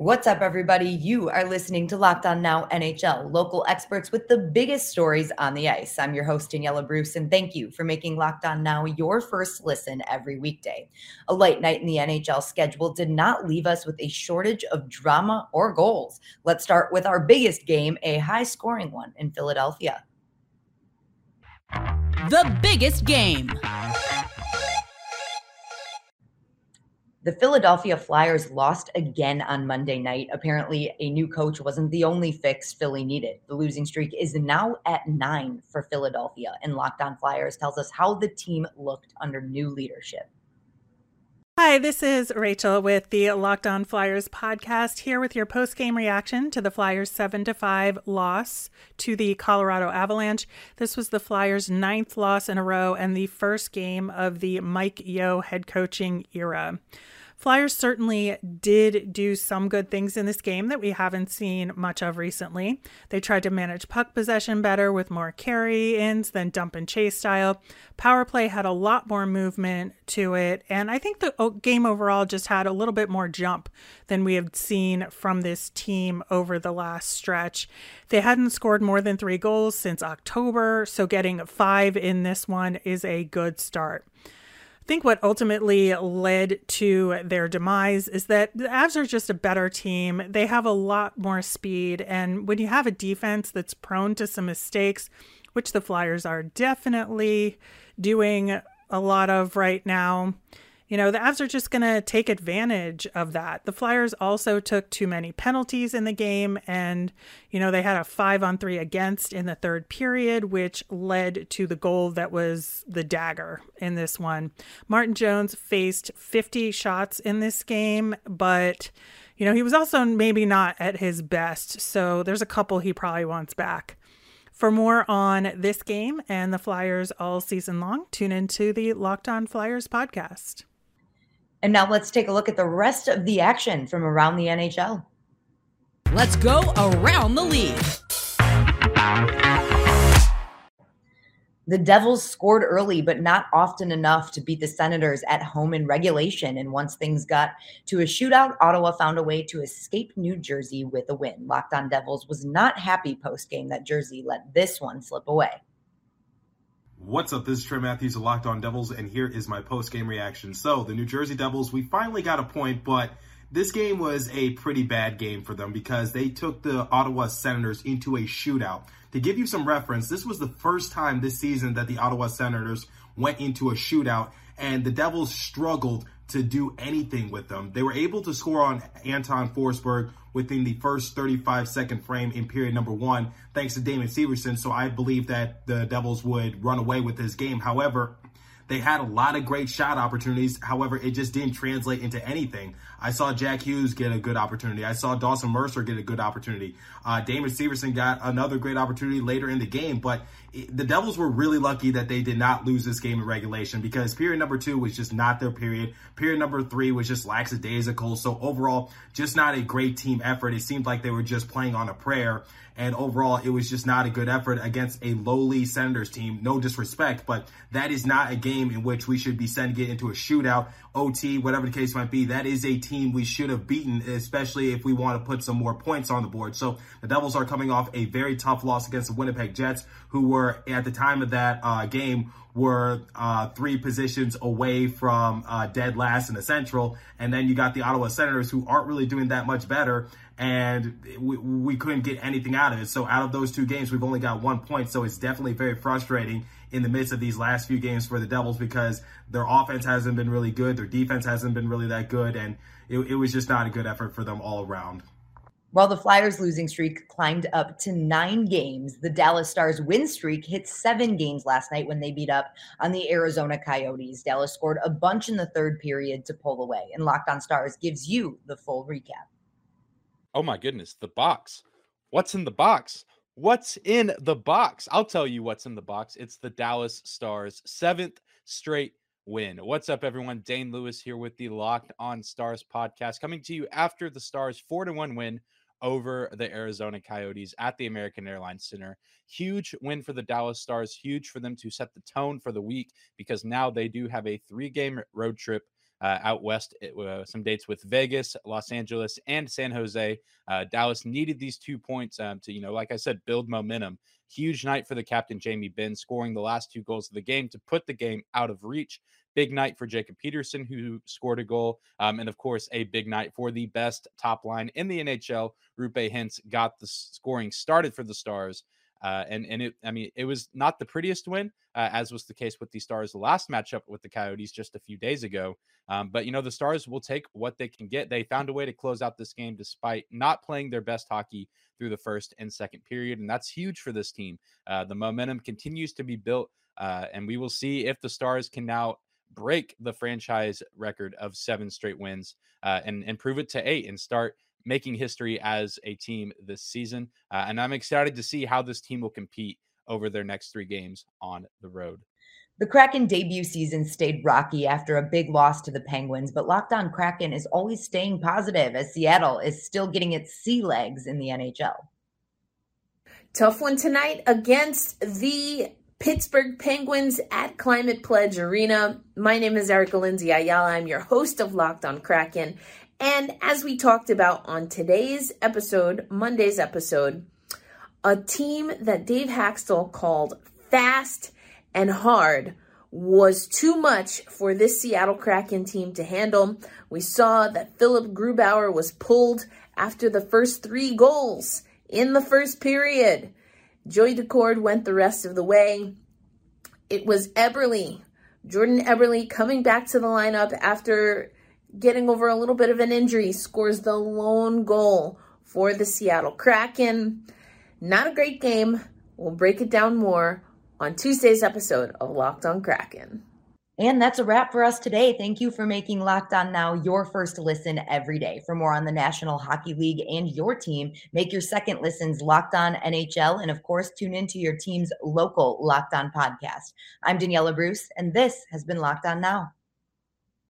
What's up, everybody? You are listening to Locked On Now NHL, local experts with the biggest stories on the ice. I'm your host, Daniela Bruce, and thank you for making Locked On Now your first listen every weekday. A light night in the NHL schedule did not leave us with a shortage of drama or goals. Let's start with our biggest game, a high scoring one in Philadelphia. The biggest game. The Philadelphia Flyers lost again on Monday night. Apparently, a new coach wasn't the only fix Philly needed. The losing streak is now at nine for Philadelphia, and Locked On Flyers tells us how the team looked under new leadership. Hi, this is Rachel with the Locked On Flyers podcast here with your post-game reaction to the Flyers 7 to 5 loss to the Colorado Avalanche. This was the Flyers' ninth loss in a row and the first game of the Mike Yeo head coaching era. Flyers certainly did do some good things in this game that we haven't seen much of recently. They tried to manage puck possession better with more carry ins than dump and chase style. Power play had a lot more movement to it, and I think the game overall just had a little bit more jump than we have seen from this team over the last stretch. They hadn't scored more than three goals since October, so getting five in this one is a good start think what ultimately led to their demise is that the Avs are just a better team. They have a lot more speed. And when you have a defense that's prone to some mistakes, which the Flyers are definitely doing a lot of right now, you know, the Avs are just going to take advantage of that. The Flyers also took too many penalties in the game, and, you know, they had a five on three against in the third period, which led to the goal that was the dagger in this one. Martin Jones faced 50 shots in this game, but, you know, he was also maybe not at his best. So there's a couple he probably wants back. For more on this game and the Flyers all season long, tune into the Locked On Flyers podcast. And now let's take a look at the rest of the action from around the NHL. Let's go around the league. The Devils scored early, but not often enough to beat the Senators at home in regulation. And once things got to a shootout, Ottawa found a way to escape New Jersey with a win. Locked on Devils was not happy post game that Jersey let this one slip away. What's up? This is Trey Matthews of Locked On Devils, and here is my post game reaction. So, the New Jersey Devils, we finally got a point, but this game was a pretty bad game for them because they took the Ottawa Senators into a shootout. To give you some reference, this was the first time this season that the Ottawa Senators went into a shootout, and the Devils struggled to do anything with them. They were able to score on Anton Forsberg within the first 35 second frame in period number one, thanks to Damon Severson. So I believe that the Devils would run away with this game. However, they had a lot of great shot opportunities. However, it just didn't translate into anything. I saw Jack Hughes get a good opportunity. I saw Dawson Mercer get a good opportunity. Uh, Damon Severson got another great opportunity later in the game. But it, the Devils were really lucky that they did not lose this game in regulation because period number two was just not their period. Period number three was just lackadaisical. So overall, just not a great team effort. It seemed like they were just playing on a prayer. And overall, it was just not a good effort against a lowly Senators team. No disrespect, but that is not a game in which we should be sending it into a shootout, OT, whatever the case might be. That is a team we should have beaten, especially if we want to put some more points on the board. So the Devils are coming off a very tough loss against the Winnipeg Jets, who were at the time of that uh, game were uh, three positions away from uh, dead last in the Central. And then you got the Ottawa Senators, who aren't really doing that much better. And we, we couldn't get anything out of it. So out of those two games, we've only got one point. So it's definitely very frustrating in the midst of these last few games for the Devils because their offense hasn't been really good. Their defense hasn't been really that good. And it, it was just not a good effort for them all around. While the Flyers' losing streak climbed up to nine games, the Dallas Stars' win streak hit seven games last night when they beat up on the Arizona Coyotes. Dallas scored a bunch in the third period to pull away, and Locked On Stars gives you the full recap. Oh my goodness, the box. What's in the box? What's in the box? I'll tell you what's in the box. It's the Dallas Stars' seventh straight win. What's up, everyone? Dane Lewis here with the Locked On Stars podcast, coming to you after the Stars' 4 to 1 win over the Arizona Coyotes at the American Airlines Center. Huge win for the Dallas Stars, huge for them to set the tone for the week because now they do have a three game road trip uh, out west, uh, some dates with Vegas, Los Angeles, and San Jose. Uh, Dallas needed these two points um, to, you know, like I said, build momentum. Huge night for the captain, Jamie Benn, scoring the last two goals of the game to put the game out of reach. Big night for Jacob Peterson, who scored a goal. Um, and of course, a big night for the best top line in the NHL. Roope Hintz got the scoring started for the Stars. Uh, and and it, I mean, it was not the prettiest win, uh, as was the case with the Stars the last matchup with the Coyotes just a few days ago. Um, but you know, the Stars will take what they can get. They found a way to close out this game despite not playing their best hockey through the first and second period, and that's huge for this team. Uh, the momentum continues to be built, uh, and we will see if the Stars can now break the franchise record of seven straight wins uh, and and prove it to eight and start making history as a team this season. Uh, and I'm excited to see how this team will compete over their next three games on the road. The Kraken debut season stayed rocky after a big loss to the Penguins, but Locked On Kraken is always staying positive as Seattle is still getting its sea legs in the NHL. Tough one tonight against the Pittsburgh Penguins at Climate Pledge Arena. My name is Erica Lindsay Ayala. I'm your host of Locked On Kraken. And as we talked about on today's episode, Monday's episode, a team that Dave Hakstol called fast and hard was too much for this Seattle Kraken team to handle. We saw that Philipp Grubauer was pulled after the first three goals in the first period. Joey Daccord went the rest of the way. It was Eberle, Jordan Eberle coming back to the lineup after getting over a little bit of an injury, scores the lone goal for the Seattle Kraken. Not a great game. We'll break it down more on Tuesday's episode of Locked on Kraken. And that's a wrap for us today. Thank you for making Locked On Now your first listen every day. For more on the National Hockey League and your team, make your second listens Locked On NHL. And of course, tune into your team's local Locked On podcast. I'm Daniela Bruce, and this has been Locked On Now.